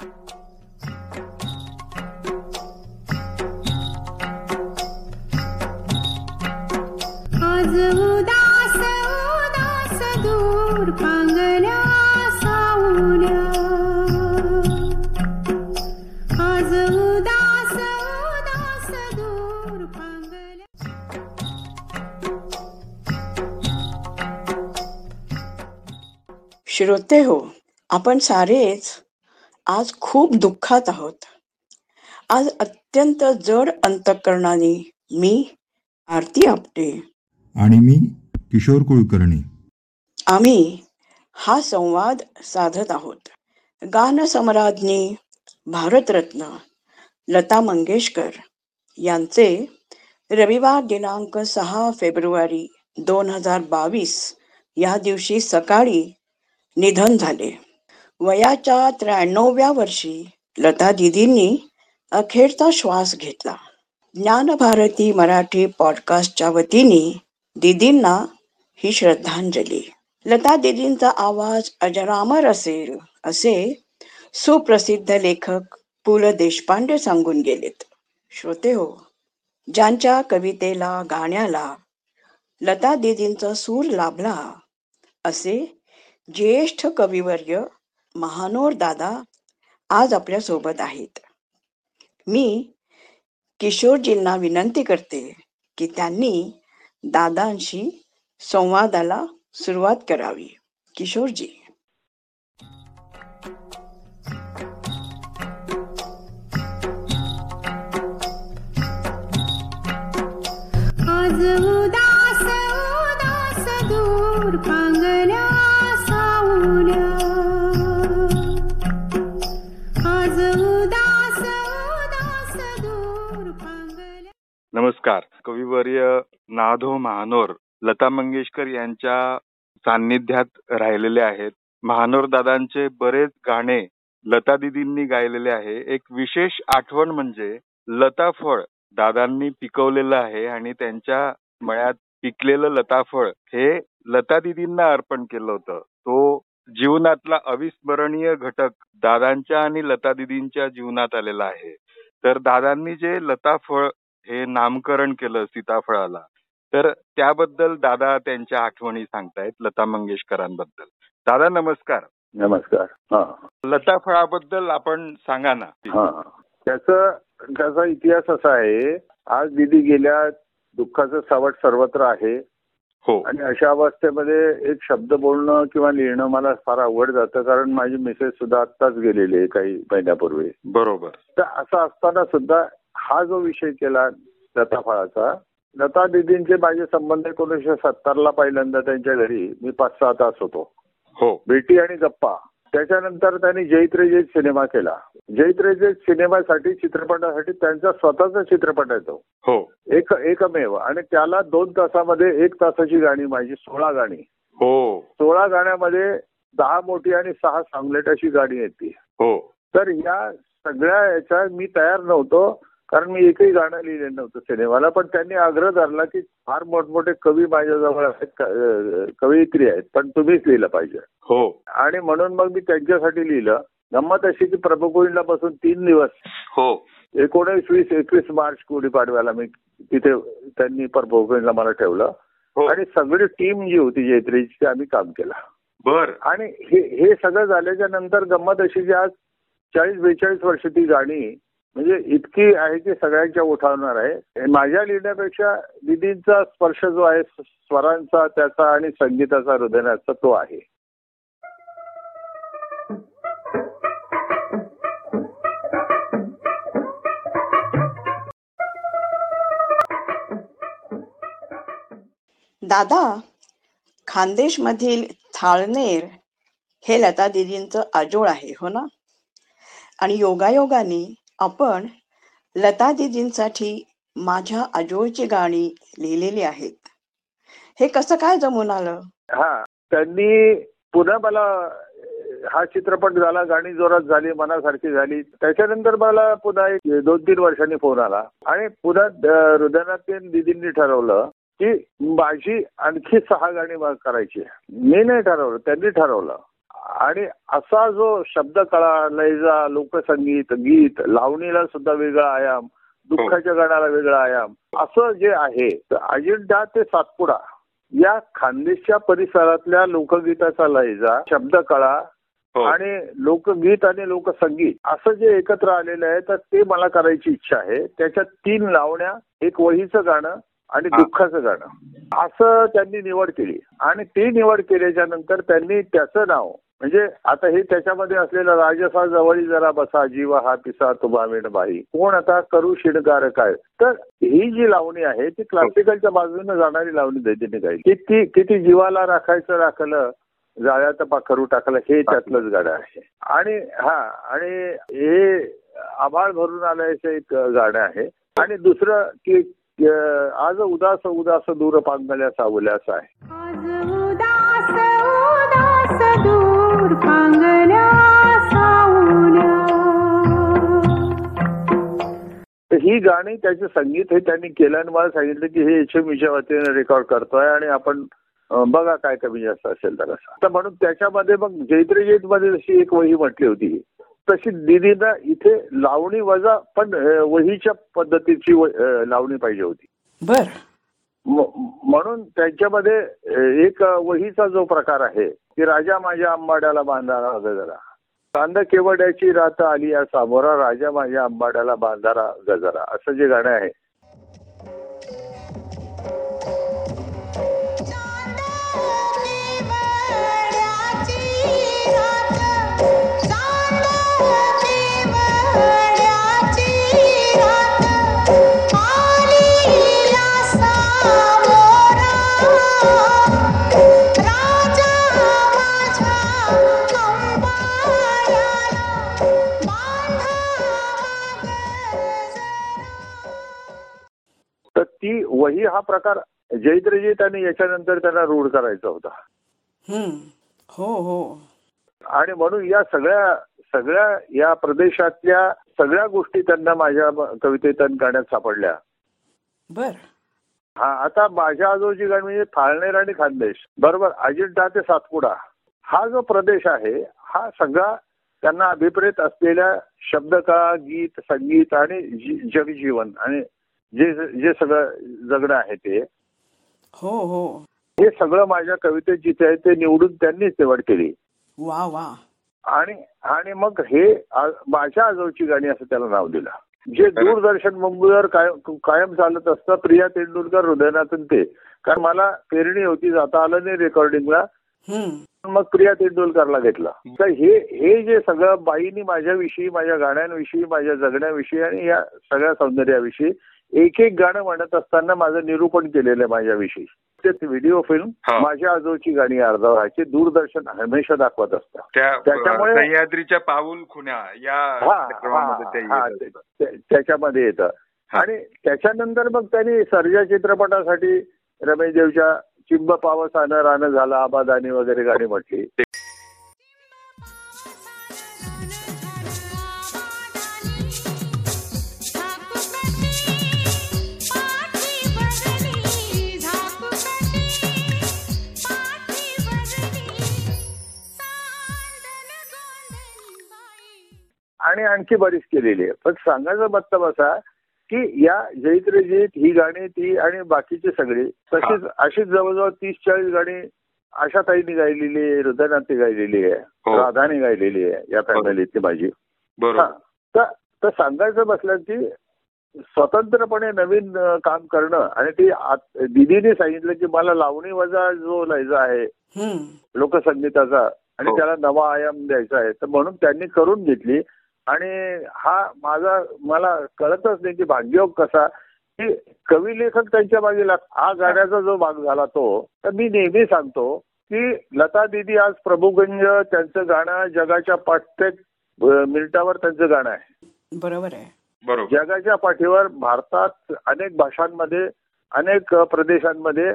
आज उदास उदास दूर पांगल्या सावल्या. आज उदास उदास दूर पांगल्या. श्रोते हो आपण सारेच आज खूप दुःखात आहोत. आज अत्यंत जड अंतकरणाने मी आरती आपटे. आणि मी किशोर कुलकर्णी. आम्ही हा संवाद साधत आहोत. गानसम्राज्ञी भारतरत्न लता मंगेशकर यांचे रविवार दिनांक सहा फेब्रुवारी दोन हजार बावीस या दिवशी सकाळी निधन झाले. वयाच्या त्र्याण्णव्या वर्षी लता दिदींनी अखेरचा श्वास घेतला. ज्ञानभारती मराठी पॉडकास्टच्या वतीने दिदींना ही श्रद्धांजली. लता दिदींचा आवाज अजरामर असेल असे सुप्रसिद्ध लेखक पु ल देशपांडे सांगून गेलेत. श्रोते हो ज्यांच्या कवितेला गाण्याला लता दिदींचा सूर लाभला असे ज्येष्ठ कविवर्य महानोर दादा आज आपल्यासोबत आहेत. मी किशोरजींना विनंती करते की त्यांनी दादांशी संवादाला सुरुवात करावी. किशोरजी. नमस्कार. कविवर्य नाधो महानोर लता मंगेशकर यांच्या सान्निध्यात राहिलेले आहेत. महानोर दादांचे बरेच गाणे लता दिदींनी गायलेले आहे. एक विशेष आठवण म्हणजे लता फळ दादांनी पिकवलेलं आहे आणि त्यांच्या मळ्यात पिकलेलं लताफळ हे लता दिदींना अर्पण केलं होतं. तो जीवनातला अविस्मरणीय घटक दादांच्या आणि लता दिदींच्या जीवनात आलेला आहे. तर दादांनी जे लताफळ हे नामकरण केलं सीताफळाला. तर त्याबद्दल दादा त्यांच्या आठवणी सांगतायत लता मंगेशकरांबद्दल. दादा नमस्कार. नमस्कार. हा. लता फळाबद्दल आपण सांगा ना. हा. त्याचा त्याचा इतिहास असा आहे आज दिदी गेल्या दुःखाचं सावट सर्वत्र आहे. हो. आणि अशा अवस्थेमध्ये एक शब्द बोलणं किंवा लिहिणं मला फार आवड जातं कारण माझी मिसेस सुद्धा आत्ताच गेलेली आहे काही महिन्यापूर्वी. बरोबर. तर असं असताना सुद्धा हा जो विषय केला लताफळाचा लता दिदींचे माझे संबंध एकोणीसशे सत्तरला पहिल्यांदा त्यांच्या घरी. मी पाच सहा तास होतो. हो. भेटी आणि गप्पा. त्याच्यानंतर त्यांनी जैत रे जैत सिनेमा केला. जैत रे जैत सिनेमासाठी चित्रपटासाठी त्यांचा स्वतःचा चित्रपट आहे तो. हो. एक एकमेव. आणि त्याला दोन तासामध्ये एक तासाची गाणी माझी सोळा गाणी. हो. सोळा गाण्यामध्ये दहा मोठी आणि सहा सांगलेट अशी गाणी येते. हो. तर या सगळ्या याच्या मी तयार नव्हतो. कारण मी एकही गाणं लिहिलं नव्हतं सिनेमाला पण त्यांनी आग्रह धरला की फार मोठमोठे कवी माझ्याजवळ आहेत कवयित्री आहेत पण तुम्हीच लिहिलं पाहिजे. हो. आणि म्हणून मग मी त्यांच्यासाठी लिहिलं गंमत अशी की प्रभुकोविंदला बसून तीन दिवस हो. एकोणीस वीस एकवीस मार्च गुढीपाडव्याला मी तिथे त्यांनी प्रभुकोविंदला मला ठेवलं. हो. आणि सगळी टीम जी होती जैत्रीची आम्ही काम केलं. बर. आणि हे हे सगळं झाल्याच्यानंतर गंमत अशी की आज चाळीस बेचाळीस वर्ष ती गाणी म्हणजे इतकी आहे की सगळ्यांच्या उठावणार आहे. माझ्या लिहिण्यापेक्षा दिदींचा स्पर्श जो आहे स्वरांचा त्याचा आणि संगीताचा हृदयाचा तो आहे. दादा खानदेश मधील थाळनेर हे लता दिदींचं आजोळ आहे हो ना? आणि योगायोगाने आपण लतादीदींसाठी माझ्या आजोळची गाणी लिहिलेली आहेत. हे कसं काय जमून आलं? हा त्यांनी पुन्हा मला हा चित्रपट झाला गाणी जोरात झाली मनासारखी झाली. त्याच्यानंतर मला पुन्हा एक दोन तीन वर्षांनी फोन आला. आणि पुन्हा हृदयनाथ दिदींनी ठरवलं की माझी आणखी सहा गाणी करायची मी नाही ठरवलं त्यांनी ठरवलं. आणि असा जो शब्दकळा लयजा लोकसंगीत गीत लावणीला सुद्धा वेगळा आयाम दुःखाच्या गाण्याला वेगळा आयाम असं जे आहे तर अजिंठा ते सातपुडा या खानदेशच्या परिसरातल्या लोकगीताचा लयजा शब्दकळा हो. आणि लोकगीत आणि लोकसंगीत असं जे एकत्र आलेलं आहे तर ते मला करायची इच्छा आहे. त्याच्यात तीन लावण्या एक वहीचं गाणं आणि. दुःखाचं गाणं. असं त्यांनी निवड केली. आणि ती निवड केल्याच्यानंतर त्यांनी त्याचं नाव म्हणजे आता हे त्याच्यामध्ये असलेलं राजसा जवळी जरा बसा जीव हा पिसा तुबा बाई कोण आता करू शिणकार काय? तर ही जी लावणी आहे ती क्लासिकलच्या बाजूने जाणारी लावणी दैदिनी काही. किती किती जीवाला राखायचं राखलं जाळ्यात पाखरू टाकलं हे त्यातलंच गाणं आहे. आणि हा आणि हे आभाळ भरून आल्याचं एक गाणं आहे. आणि दुसरं की आज उदास उदास दूर पांगल्या सावल्यास आहे. ही गाणी त्याचे संगीत हे त्यांनी केलं आणि मला सांगितलं की हे एच एम वतीने रेकॉर्ड करतोय आणि आपण बघा काय कमी जास्त असेल तर असं. तर म्हणून त्याच्यामध्ये मग जैत्रेजेत मध्ये जशी एक वही म्हटली होती तशी दिदीनं इथे लावणी वजा पण वहीच्या पद्धतीची लावणी पाहिजे होती. बर. म्हणून त्यांच्यामध्ये एक वहीचा जो प्रकार आहे की राजा माझ्या आंबाड्याला बांधारा गजरा कांद केवड्याची रात आली या सामोरा राजा माझ्या आंबाड्याला बांधारा गजरा असं जे गाणं आहे वही हा प्रकार जैत्रजीत आणि याच्यानंतर त्यांना रूढ करायचा होता. हो हो. आणि म्हणून या सगळ्या सगळ्या या प्रदेशातल्या सगळ्या गोष्टी त्यांना माझ्या कवितेत गाण्यात सापडल्या. बर. हा आता माझ्या आजोची गाणी म्हणजे थाळनेर आणि खानदेश. बरोबर अजिंठा ते सातपुडा. हा जो प्रदेश आहे हा सगळा त्यांना अभिप्रेत असलेल्या शब्दकळा गीत संगीत आणि जगजीवन आणि जे जे सगळं जगणं आहे ते. हो हो. हे सगळं माझ्या कवितेत जिथे आहे ते निवडून त्यांनीच निवड केली. वा वा. आणि आणि मग हे माझ्या आजोची गाणी असं त्याला नाव दिलं. जे दूरदर्शन मुंबईवर कायम कायम चालत असतं प्रिया तेंडुलकर हृदयनाथन ते. कारण मला पेरणी होती जाता आलं नाही रेकॉर्डिंगला मग प्रिया तेंडुलकरला घेतलं. तर हे हे जे सगळं बाईनी माझ्याविषयी माझ्या गाण्यांविषयी माझ्या जगण्याविषयी आणि या सगळ्या सौंदर्याविषयी एक एक गाणं म्हणत असताना माझं निरूपण केलेलं आहे माझ्याविषयी ते व्हिडिओ फिल्म. माझ्या आजोची गाणी अर्धा व्हायची दूरदर्शन हमेशा दाखवत असतं त्या त्याच्यामुळे- सह्याद्रीच्या पाऊल खुण्या या असतात. त्याच्यामध्ये येतं. आणि त्याच्यानंतर मग त्यांनी सर्जा चित्रपटासाठी रमेश देवच्या चिंब पावसानं रानं झालं आबादानी वगैरे गाणी म्हटली आणि आणखी बरीच केलेली आहे. पण सांगायचं मतलब असा की या जैत्रजीत ही गाणी ती आणि बाकीची सगळी तशीच अशीच जवळजवळ तीस चाळीस गाणी आशाताईंनी गायलेली आहे हृदयनाथी गायलेली आहे हो. राधाने गायलेली आहे या फॅमिलीतली माझी. बरोबर. तर सांगायचं बसलं की स्वतंत्रपणे नवीन काम करणं आणि ती दिदीने सांगितलं की मला लावणी वजा जो लयजा आहे लोकसंगीताचा आणि हो. त्याला नवा आयाम द्यायचा आहे. तर म्हणून त्यांनी करून घेतली. आणि हा माझा मला कळतच नाही की भाग्योग कसा. की कवी लेखक त्यांच्या मागे लाग हा गाण्याचा जो भाग झाला तो तर मी नेहमी सांगतो की लता दिदी आज प्रभुगंज त्यांचं गाणं जगाच्या प्रत्येक मिनिटावर त्यांचं गाणं आहे. बरोबर आहे. बरोबर. जगाच्या पाठीवर भारतात अनेक भाषांमध्ये अनेक प्रदेशांमध्ये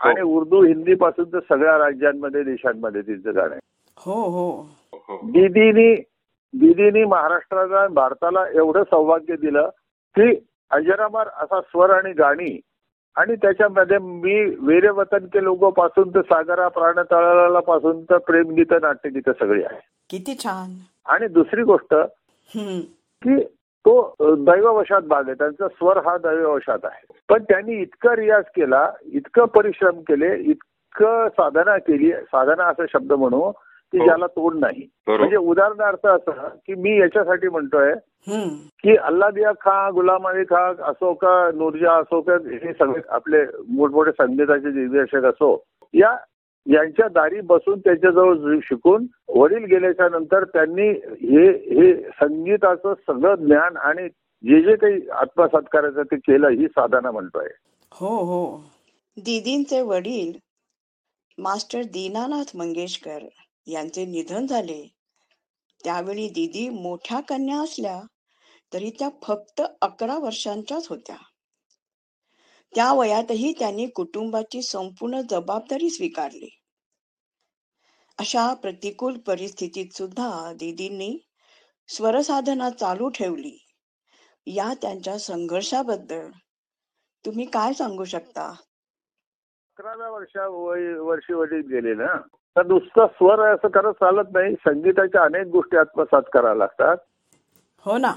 आणि उर्दू हिंदी पासून तर सगळ्या राज्यांमध्ये देशांमध्ये तिचं गाणं आहे. हो. हो हो. दीदीनी दीदीनी महाराष्ट्राला भारताला एवढं सौभाग्य दिलं की अजरामार असा स्वर आणि गाणी आणि त्याच्यामध्ये मी वेरे वतन के लोगो पासून तर सागरा प्राण तळाला पासून तर प्रेमगीत नाट्यगीत सगळी आहे. किती छान. आणि दुसरी गोष्ट की तो दैववशात भाग आहे. त्यांचा स्वर हा दैववशात आहे. पण त्यांनी इतका रियाज केला इतकं परिश्रम केले इतकं साधना केली साधना असा शब्द म्हणू की हो. ज्याला तोड नाही. म्हणजे उदाहरणार्थ असं की मी याच्यासाठी म्हणतोय की अल्लादिया खा गुलाम अली खा असो का नूरजा असो का हे सगळे आपले मोठमोठे संगीताचे दिग्दर्शक असो या यांच्या दारी बसून त्याच्याजवळ शिकून वडील गेल्याच्यानंतर त्यांनी हे हे संगीताचं सगळं ज्ञान आणि जे जे काही आत्मसात करायचं ते केलं ही साधना म्हणतोय. हो हो. दीदींचे वडील मास्टर दीनानाथ मंगेशकर यांचे निधन झाले. त्यावेळी दीदी मोठ्या कन्या असल्या तरी त्या फक्त अकरा वर्षांच्याच होत्या. त्या वयातही त्यांनी कुटुंबाची संपूर्ण जबाबदारी स्वीकारली. अशा प्रतिकूल परिस्थितीत सुद्धा दिदींनी स्वरसाधना चालू ठेवली. या त्यांच्या संघर्षाबद्दल तुम्ही काय सांगू शकता? अकराव्या वर्षा वय- वर्षी वडील गेले ना? तर नुसतं स्वर आहे असं करत चालत नाही. संगीताच्या अनेक गोष्टी आत्मसात कराव्या लागतात. हो ना.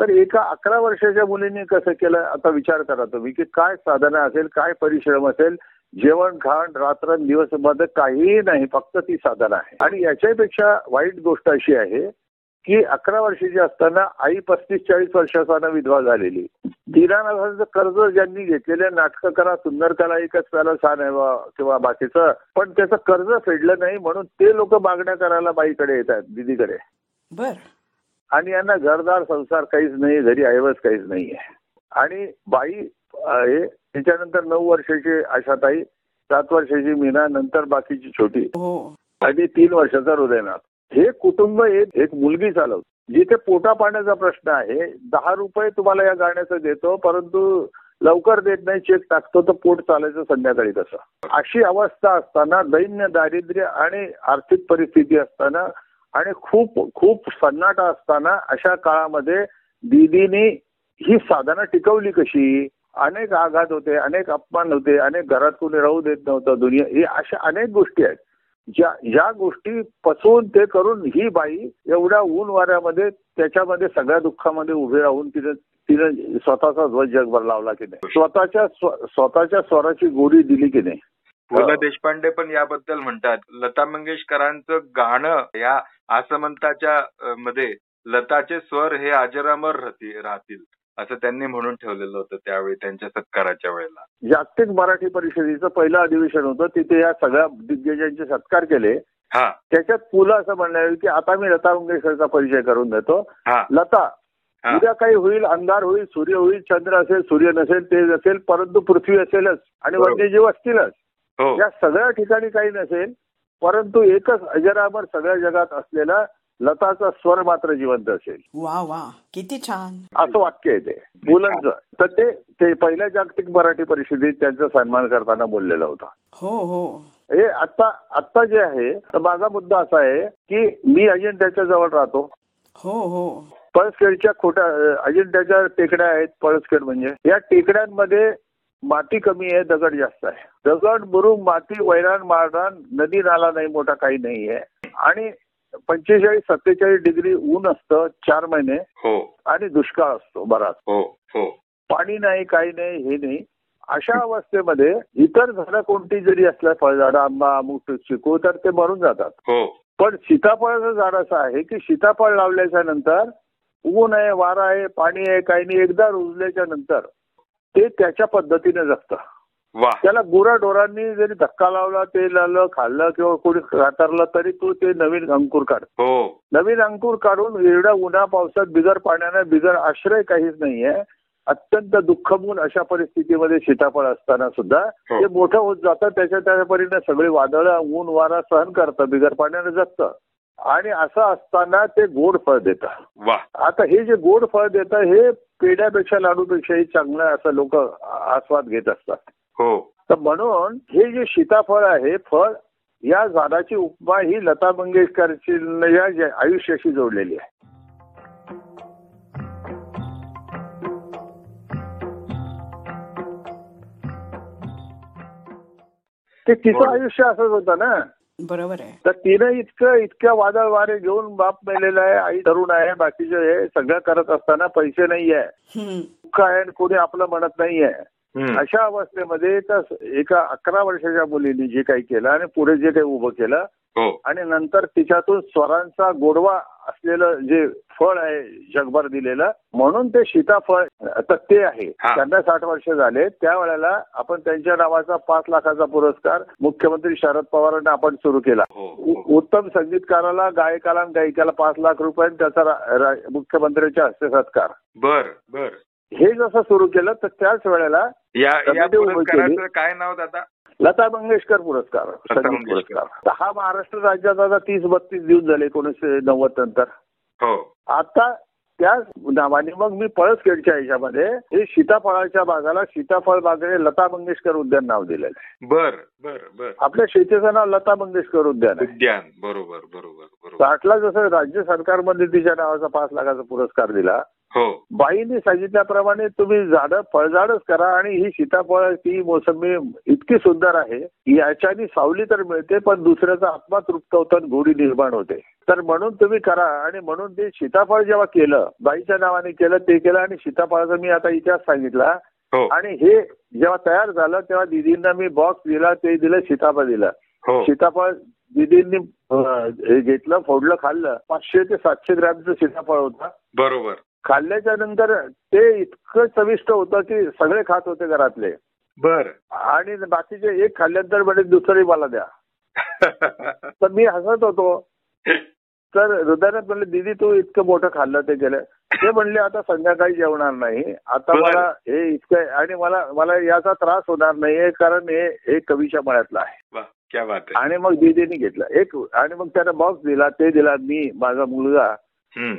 तर एका अकरा वर्षाच्या मुलीने कसं केलं आता विचार करा तुम्ही की काय साधना असेल काय परिश्रम असेल जेवण खाण रात्र दिवसमध्ये काहीही नाही फक्त ती साधना आहे. आणि याच्यापेक्षा वाईट गोष्ट अशी आहे की अकरा वर्षाची असताना आई पस्तीस चाळीस वर्षाचा विधवा झालेली. दीनानाथांचं कर्ज ज्यांनी घेतलेलं नाटकं करा सुंदर कला एकच त्याला छान आहे किंवा बाकीचं पण त्याचं कर्ज फेडलं नाही म्हणून ते लोक मागण्या करायला बाईकडे येतात दिदीकडे. बर. आणि यांना घरदार संसार काहीच नाही घरी ऐवज काहीच नाहीये आणि बाई आहे त्याच्यानंतर नऊ वर्षाची आशाताई सात वर्षाची मीना नंतर बाकीची छोटी. हो. आणि तीन वर्षाचा हृदयनाथ. हे कुटुंब एक एक मुलगी चालवत जिथे पोटा पाण्याचा प्रश्न आहे दहा रुपये तुम्हाला या गाण्याचं देतो परंतु लवकर देत नाही चेक टाकतो तर पोट चालायचं संध्याकाळी कसं अशी अवस्था असताना दैन्य दारिद्र्य आणि आर्थिक परिस्थिती असताना आणि खूप खूप सन्नाटा असताना अशा काळामध्ये दीदीने ही साधना टिकवली कशी? अनेक आघात होते अनेक अपमान होते अनेक घरात कोणी राहू देत नव्हतं दुनिया हे अशा अनेक गोष्टी आहेत. ज्या ज्या गोष्टी पचवून ते करून ही बाई एवढ्या ऊन वाऱ्यामध्ये त्याच्यामध्ये सगळ्या दुःखामध्ये उभे राहून तिने तिने स्वतःचा ध्वज जगभर लावला की नाही. स्वतःच्या स्वतःच्या स्वराची गोडी दिली की नाही. पु ल देशपांडे पण याबद्दल म्हणतात. लता मंगेशकरांचं गाणं या आसमंताच्या मध्ये लताचे स्वर हे अजरामर राहतील. असं त्यांनी म्हणून ठेवलेलं होतं त्यावेळी त्यांच्या सत्काराच्या वेळेला. जागतिक मराठी परिषदेचं पहिलं अधिवेशन होतं. तिथे या सगळ्या दिग्गजांचे सत्कार केले. हा. त्याच्यात पुलं असं म्हणणं आहे की आता मी लता मंगेशकरचा परिचय करून देतो. हा. लता. उद्या काही होईल अंधार होईल सूर्य होईल चंद्र असेल सूर्य नसेल तेज असेल परंतु पृथ्वी असेलच आणि बरोबर. वन्यजीव असतीलच. हो. या सगळ्या ठिकाणी काही नसेल परंतु एकच अजरामर सगळ्या जगात असलेला लताचा स्वर मात्र जिवंत असेल. वा वा. किती छान. असं वाक्य आहे ते. मुलांचं तर ते ते पहिल्या जागतिक मराठी परिषदेत त्यांचा सन्मान करताना बोललेला होता. हो हो. हे आता आता जे आहे तर माझा मुद्दा असा आहे की मी अजिंठ्याच्या जवळ राहतो. हो हो. पळसखेडच्या खोट्या अजिंठ्याच्या टेकड्या आहेत पळसखेड म्हणजे. या टेकड्यांमध्ये माती कमी आहे दगड जास्त आहे. दगड बुरुंग माती वैराण माररान नदी नाला नाही मोठा काही नाही आहे. आणि पंचेचाळीस सत्तेचाळीस डिग्री ऊन असतं चार महिने. हो. आणि दुष्काळ असतो बराच. हो हो. पाणी नाही काही नाही हे नाही. अशा अवस्थेमध्ये इतर झाडं कोणती जरी असल्या फळझाडं आंबा अमुक चिकू तर ते मरून जातात. हो. पण सीताफळाचं झाड असं आहे की सीताफळ लावल्याच्या नंतर ऊन आहे वारा आहे पाणी आहे काही नाही एकदा रुजल्याच्या नंतर ते त्याच्या पद्धतीने जगतं त्याला गुराढोरांनी जरी धक्का लावला ते लावलं खाल्लं किंवा कोणी कातरलं तरी तो ते नवीन अंकुर काढ हो. नवीन अंकुर काढून एवढ्या उन्हा पावसात बिगर पाण्यानं बिगर आश्रय काहीच नाहीये. अत्यंत दुःखमून अशा परिस्थितीमध्ये सीताफळ असताना सुद्धा हो. ते मोठं होत जातं. त्याच्या त्या परीने सगळी वादळं ऊन वारा सहन करतं बिगर पाण्यानं जगतं. आणि असं असताना ते गोड फळ देतं. आता हे जे गोड फळ देतं हे पेढ्यापेक्षा लाडूपेक्षाही चांगलं असं लोक आस्वाद घेत असतात. हो तर म्हणून हे जे सीताफळ आहे फळ या झाडाची उपमा ही लता मंगेशकरची या जे आयुष्याशी जोडलेली आहे ते तिचं. आयुष्य असंच होतं ना बरोबर आहे तर तिनं इतकं इतक्या वादळ वारे घेऊन बाप मेलेला आहे आई तरुण आहे बाकीचे हे सगळं करत असताना पैसे नाही आहे हम्म. दुःख आहे आणि कोणी आपलं म्हणत नाहीये. अशा अवस्थेमध्ये त्या एका अकरा वर्षाच्या मुलीने जे काही केलं आणि पुढे जे काही उभं केलं हो. आणि नंतर तिच्यातून स्वरांचा गोडवा असलेलं जे फळ आहे जगभर दिलेलं म्हणून ते सीताफळ तर ते आहे. त्यांना साठ वर्ष झाले. त्यावेळेला आपण त्यांच्या नावाचा पाच लाखाचा पुरस्कार मुख्यमंत्री शरद पवारांना आपण सुरू केला. हो हो. उत्तम संगीतकाराला गायकाला आणि गायिकाला पाच लाख रुपये त्याचा मुख्यमंत्र्यांच्या हस्ते सत्कार. बर बर. हे जसं सुरू केलं तर त्याच वेळेला या या कमिटी उभी पुरस्काराचं काय नाव दादा? लता मंगेशकर पुरस्कार संगीत मंगेशकर. पुरस्कार. हा महाराष्ट्र राज्यात आता तीस बत्तीस दिवस झाले एकोणीसशे नव्वद नंतर. हो. आता त्याच नावाने मग मी पळसखेडच्या ह्याच्यामध्ये हे सीताफळाच्या बागाला सीताफळ बागेने लता मंगेशकर उद्यान नाव दिलेलं आहे. बर बर बर. आपल्या शेतीचं नाव लता मंगेशकर उद्यान आहे. उद्यान बरोबर बरोबर बरोबर. साठला जसं राज्य सरकारमध्ये तिच्या नावाचा पाच लाखाचा पुरस्कार दिला हो. बाईंनी सांगितल्याप्रमाणे तुम्ही झाडं फळझाडच करा आणि ही सीताफळ ती मोसंबी इतकी सुंदर आहे याच्यानी सावली तर मिळते पण दुसऱ्याचा आत्मा तृप्त होतात गोडी निर्माण होते. तर म्हणून तुम्ही करा आणि म्हणून ते सीताफळ जेव्हा केलं बाईच्या नावाने केलं ते केलं आणि सीताफळाचा मी आता इतिहास सांगितला. हो. आणि हे जेव्हा तयार झालं तेव्हा दिदींना मी बॉक्स दिला ते दिलं सीताफळ दिलं. हो. सीताफळ दिदींनी घेतलं फोडलं खाल्लं. पाचशे ते सातशे ग्रॅमचं सीताफळ होतं. बरोबर. खाल्ल्याच्या नंतर ते इतकं चविष्ट होतं की सगळे खात होते घरातले. बर. आणि बाकीचे एक खाल्ल्यानंतर म्हणजे दुसरी मला द्या. तर मी हसत होतो. तर हृदयात म्हणले दीदी तू इतकं मोठं खाल्लं ते गेलं. ते म्हणले आता संध्याकाळी जेवणार नाही. आता. मला हे इतकं आणि मला मला याचा त्रास होणार नाहीये कारण हे हे कवीच्या मळ्यातलं आहे. आणि मग दीदीने घेतलं. एक आणि मग त्याला बॉक्स दिला. ते दिला मी माझा मुलगा.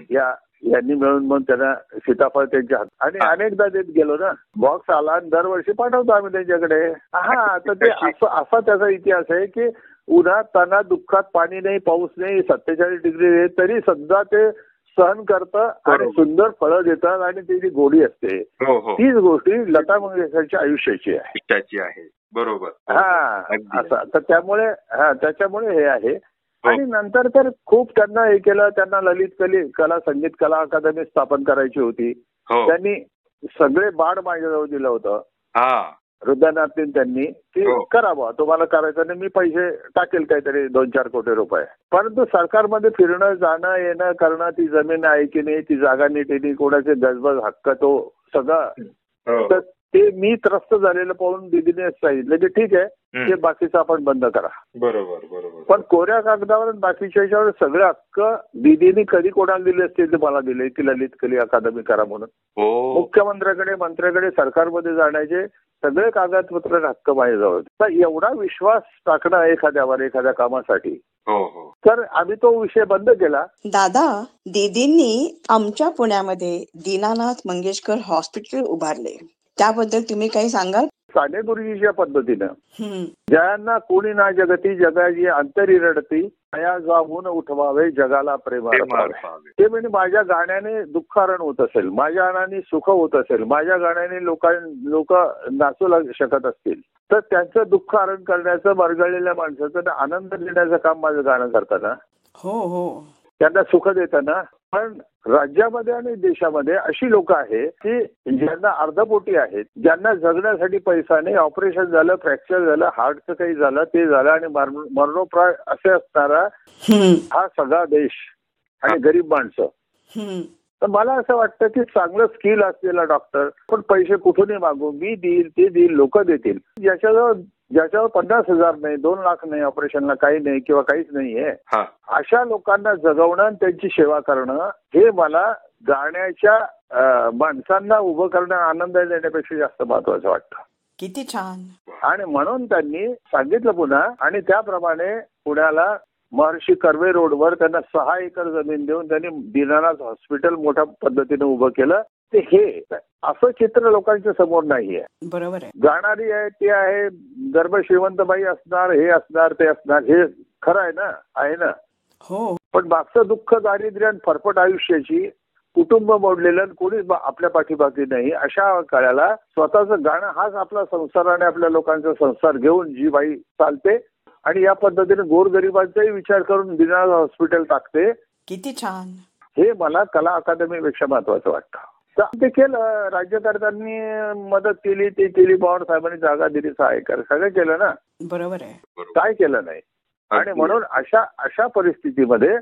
या यांनी मिळून मग त्यांना सीताफळ त्यांच्या हात आणि. अनेकदा देत गेलो ना बॉक्स आला आणि दरवर्षी पाठवतो आम्ही त्यांच्याकडे हा तर ते असं असा त्याचा इतिहास आहे की उन्हात ताना दुःखात पाणी नाही पाऊस नाही सत्तेचाळीस डिग्री तरी सुद्धा ते सहन करतं आणि. सुंदर फळं देतात आणि त्याची गोडी असते हो हो तीच गोष्टी लता मंगेशकरच्या आयुष्याची आहे आहे बरोबर हा. असं तर त्यामुळे हा त्याच्यामुळे हे आहे. आणि नंतर तर खूप त्यांना हे केलं त्यांना ललित कली कला संगीत कला अकादमी स्थापन करायची होती. हो. त्यांनी सगळे बाण माझ्याजवळ दिलं होतं. हा. हृदयनाथीन त्यांनी. की हो. करावं तुम्हाला करायचं नाही मी पैसे टाकेल काहीतरी दोन चार कोटी रुपये. परंतु सरकारमध्ये फिरणं जाणं येणं करणं ती जमीन आहे की नाही ती जागा नीट ती कोणाचे गजबज हक्क तो सगळं. हो. तर ते मी त्रस्त झालेलं पाहून दिदीने सांगितलं की ठीक आहे. ते बाकीचं आपण बंद करा. बरोबर बरोबर. पण कोऱ्या कागदावर आणि बाकीच्या याच्यावर सगळे हक्क दिदीने कधी कोणाला दिले असते ते मला दिले की ललित कली अकादमी करा म्हणून. हो. मुख्यमंत्र्याकडे मंत्र्याकडे सरकारमध्ये जाण्याचे सगळे कागदपत्र हक्क माझ्याजवळ. होते. तर एवढा विश्वास टाकणं एखाद्यावर एखाद्या कामासाठी. हो हो. तर आम्ही तो विषय बंद केला. दादा दीदींनी आमच्या पुण्यामध्ये दीनानाथ मंगेशकर हॉस्पिटल उभारले. त्याबद्दल तुम्ही काही सांगाल? साने गुरुजीच्या पद्धतीनं हम्म. जयांना कोणी ना जगती जगाची अंतरी रडती माया जाऊन उठवावे जगाला प्रेमाला. पाहावे. ते म्हणजे माझ्या गाण्याने दुःखारण होत असेल माझ्या गाण्याने सुख होत असेल माझ्या गाण्याने लोकां लोक नाचू लाग- शकत असतील तर त्यांचं दुःख हरण करण्याचं मरगळलेल्या माणसाचं आनंद देण्याचं काम माझं गाणं करताना हो हो त्यांना सुख देताना पण राज्यामध्ये आणि देशामध्ये अशी लोक आहेत की ज्यांना अर्धपोटी आहेत ज्यांना जगण्यासाठी पैसा नाही ऑपरेशन झालं फ्रॅक्चर झालं हार्टचं काही झालं ते झालं आणि मरण- मरणोप्राय असे असणारा. हा सगळा देश आणि गरीब माणसं. तर मला असं वाटतं की चांगलं स्किल असलेला डॉक्टर पण पैसे कुठूनही मागू मी देईल ते देईल लोक देतील ज्याच्याजवळ ज्याच्यावर पन्नास हजार नाही दोन लाख नाही ऑपरेशनला काही नाही किंवा काहीच नाहीये हा. अशा लोकांना जगवणं आणि त्यांची सेवा करणं हे मला गाण्याच्या अं, माणसांना उभं करणं आनंद देण्यापेक्षा जास्त महत्वाचं वाटतं. किती छान. आणि म्हणून त्यांनी सांगितलं पुन्हा आणि त्याप्रमाणे पुण्याला महर्षी कर्वे रोडवर त्यांना सहा एकर जमीन देऊन त्यांनी दीनानाथ हॉस्पिटल मोठ्या पद्धतीने उभं केलं. ते हे असं चित्र लोकांच्या समोर नाहीये. बरोबर आहे. गाणारी आहे ती आहे गर्भ श्रीमंतबाई असणार हे असणार ते असणार हे खरं आहे ना? आहे ना? हो. पण मागचं दुःख दारिद्र्य आणि फरफट आयुष्याची कुटुंब मोडलेलं आणि कोणीच आपल्या पाठीबाकी नाही अशा काळाला स्वतःचं गाणं हाच आपला संसार आणि आपल्या लोकांचा संसार घेऊन जी बाई चालते आणि या पद्धतीने गोरगरिबांचाही विचार करून दिनानाथ हॉस्पिटल टाकते. किती छान. हे मला कला अकादमीपेक्षा महत्वाचं वाटतं. ते केलं. राज्यकर्त्यांनी मदत केली ते केली. पवार साहेबांनी जागा दिली. सहाय्य कर सगळं केलं ना. बरोबर आहे. काय केलं नाही. आणि. म्हणून अशा अशा परिस्थितीमध्ये.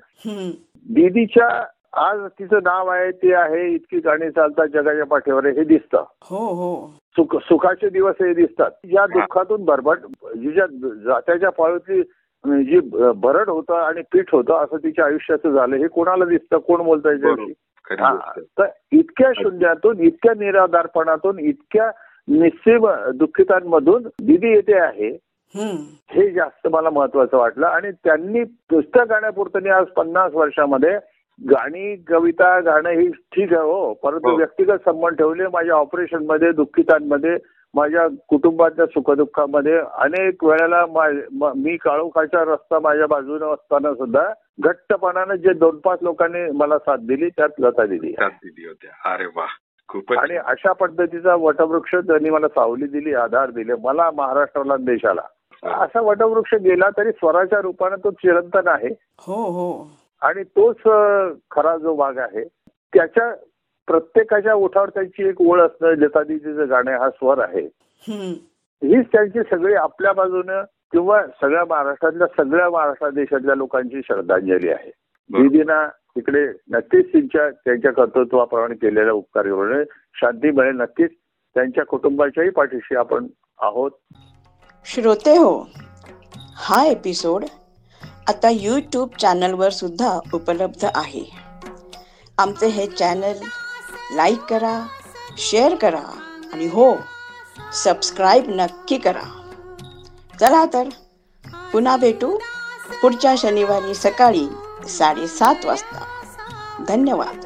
दीदीच्या आज तिचं नाव आहे ते आहे इतकी गाणी चालतात जगाच्या पाठीवर हे दिसतं. हो हो. सुख सुखाचे दिवस हे दिसतात. या दुःखातून भरभट जिच्या जात्याच्या पाळीतली जी भरड होतं आणि पीठ होतं असं तिच्या आयुष्याचं झालं. हे कोणाला दिसतं? कोण बोलतं याच्याविषयी तर इतक्या शून्यातून इतक्या निराधारपणातून इतक्या निस्सीम दुःखितांमधून दिदी येते आहे. हे जास्त मला महत्वाचं वाटलं. आणि त्यांनी पुस्तक गाण्यापुरतं आज पन्नास वर्षामध्ये गाणी कविता गाणं ही ठीक आहे हो. परंतु हो. व्यक्तिगत संबंध ठेवले माझ्या ऑपरेशनमध्ये दुःखितांमध्ये माझ्या कुटुंबाच्या सुखदुःखामध्ये अनेक वेळेला मा- म- मी काळोखाचा रस्ता माझ्या बाजूने असताना सुद्धा घट्टपणानं जे दोन पाच लोकांनी मला साथ दिली त्यात लता दिली. साथ दिली होत्या. अरे वा. खूपच आणि अशा पद्धतीचा वटवृक्ष त्यांनी मला सावली दिली आधार दिले मला महाराष्ट्राला देशाला असा वटवृक्ष गेला तरी स्वराच्या रूपाने तो चिरंतन आहे. हो हो. आणि तोच खरा जो भाग आहे त्याच्या प्रत्येकाच्या ओठावर त्यांची एक ओळ असणं लतादीजीचं गाणं हा स्वर आहे. हीच त्यांची सगळी आपल्या बाजूनं किंवा सगळ्या महाराष्ट्रातल्या सगळ्या महाराष्ट्र देशातल्या लोकांची श्रद्धांजली आहे. दीदीना तिकडे नक्कीच त्यांच्या त्यांच्या कर्तृत्वाप्रमाणे केलेल्या उपकारामुळे शांती मिळेल. नक्कीच त्यांच्या कुटुंबाच्याही पाठीशी आपण आहोत. श्रोते हो हा एपिसोड आता यूट्यूब चॅनलवर सुद्धा उपलब्ध आहे. आमचे हे चॅनल लाईक करा शेअर करा आणि हो सबस्क्राईब नक्की करा. चला तर पुन्हा भेटू पुढच्या शनिवारी सकाळी साडेसात वाजता. धन्यवाद.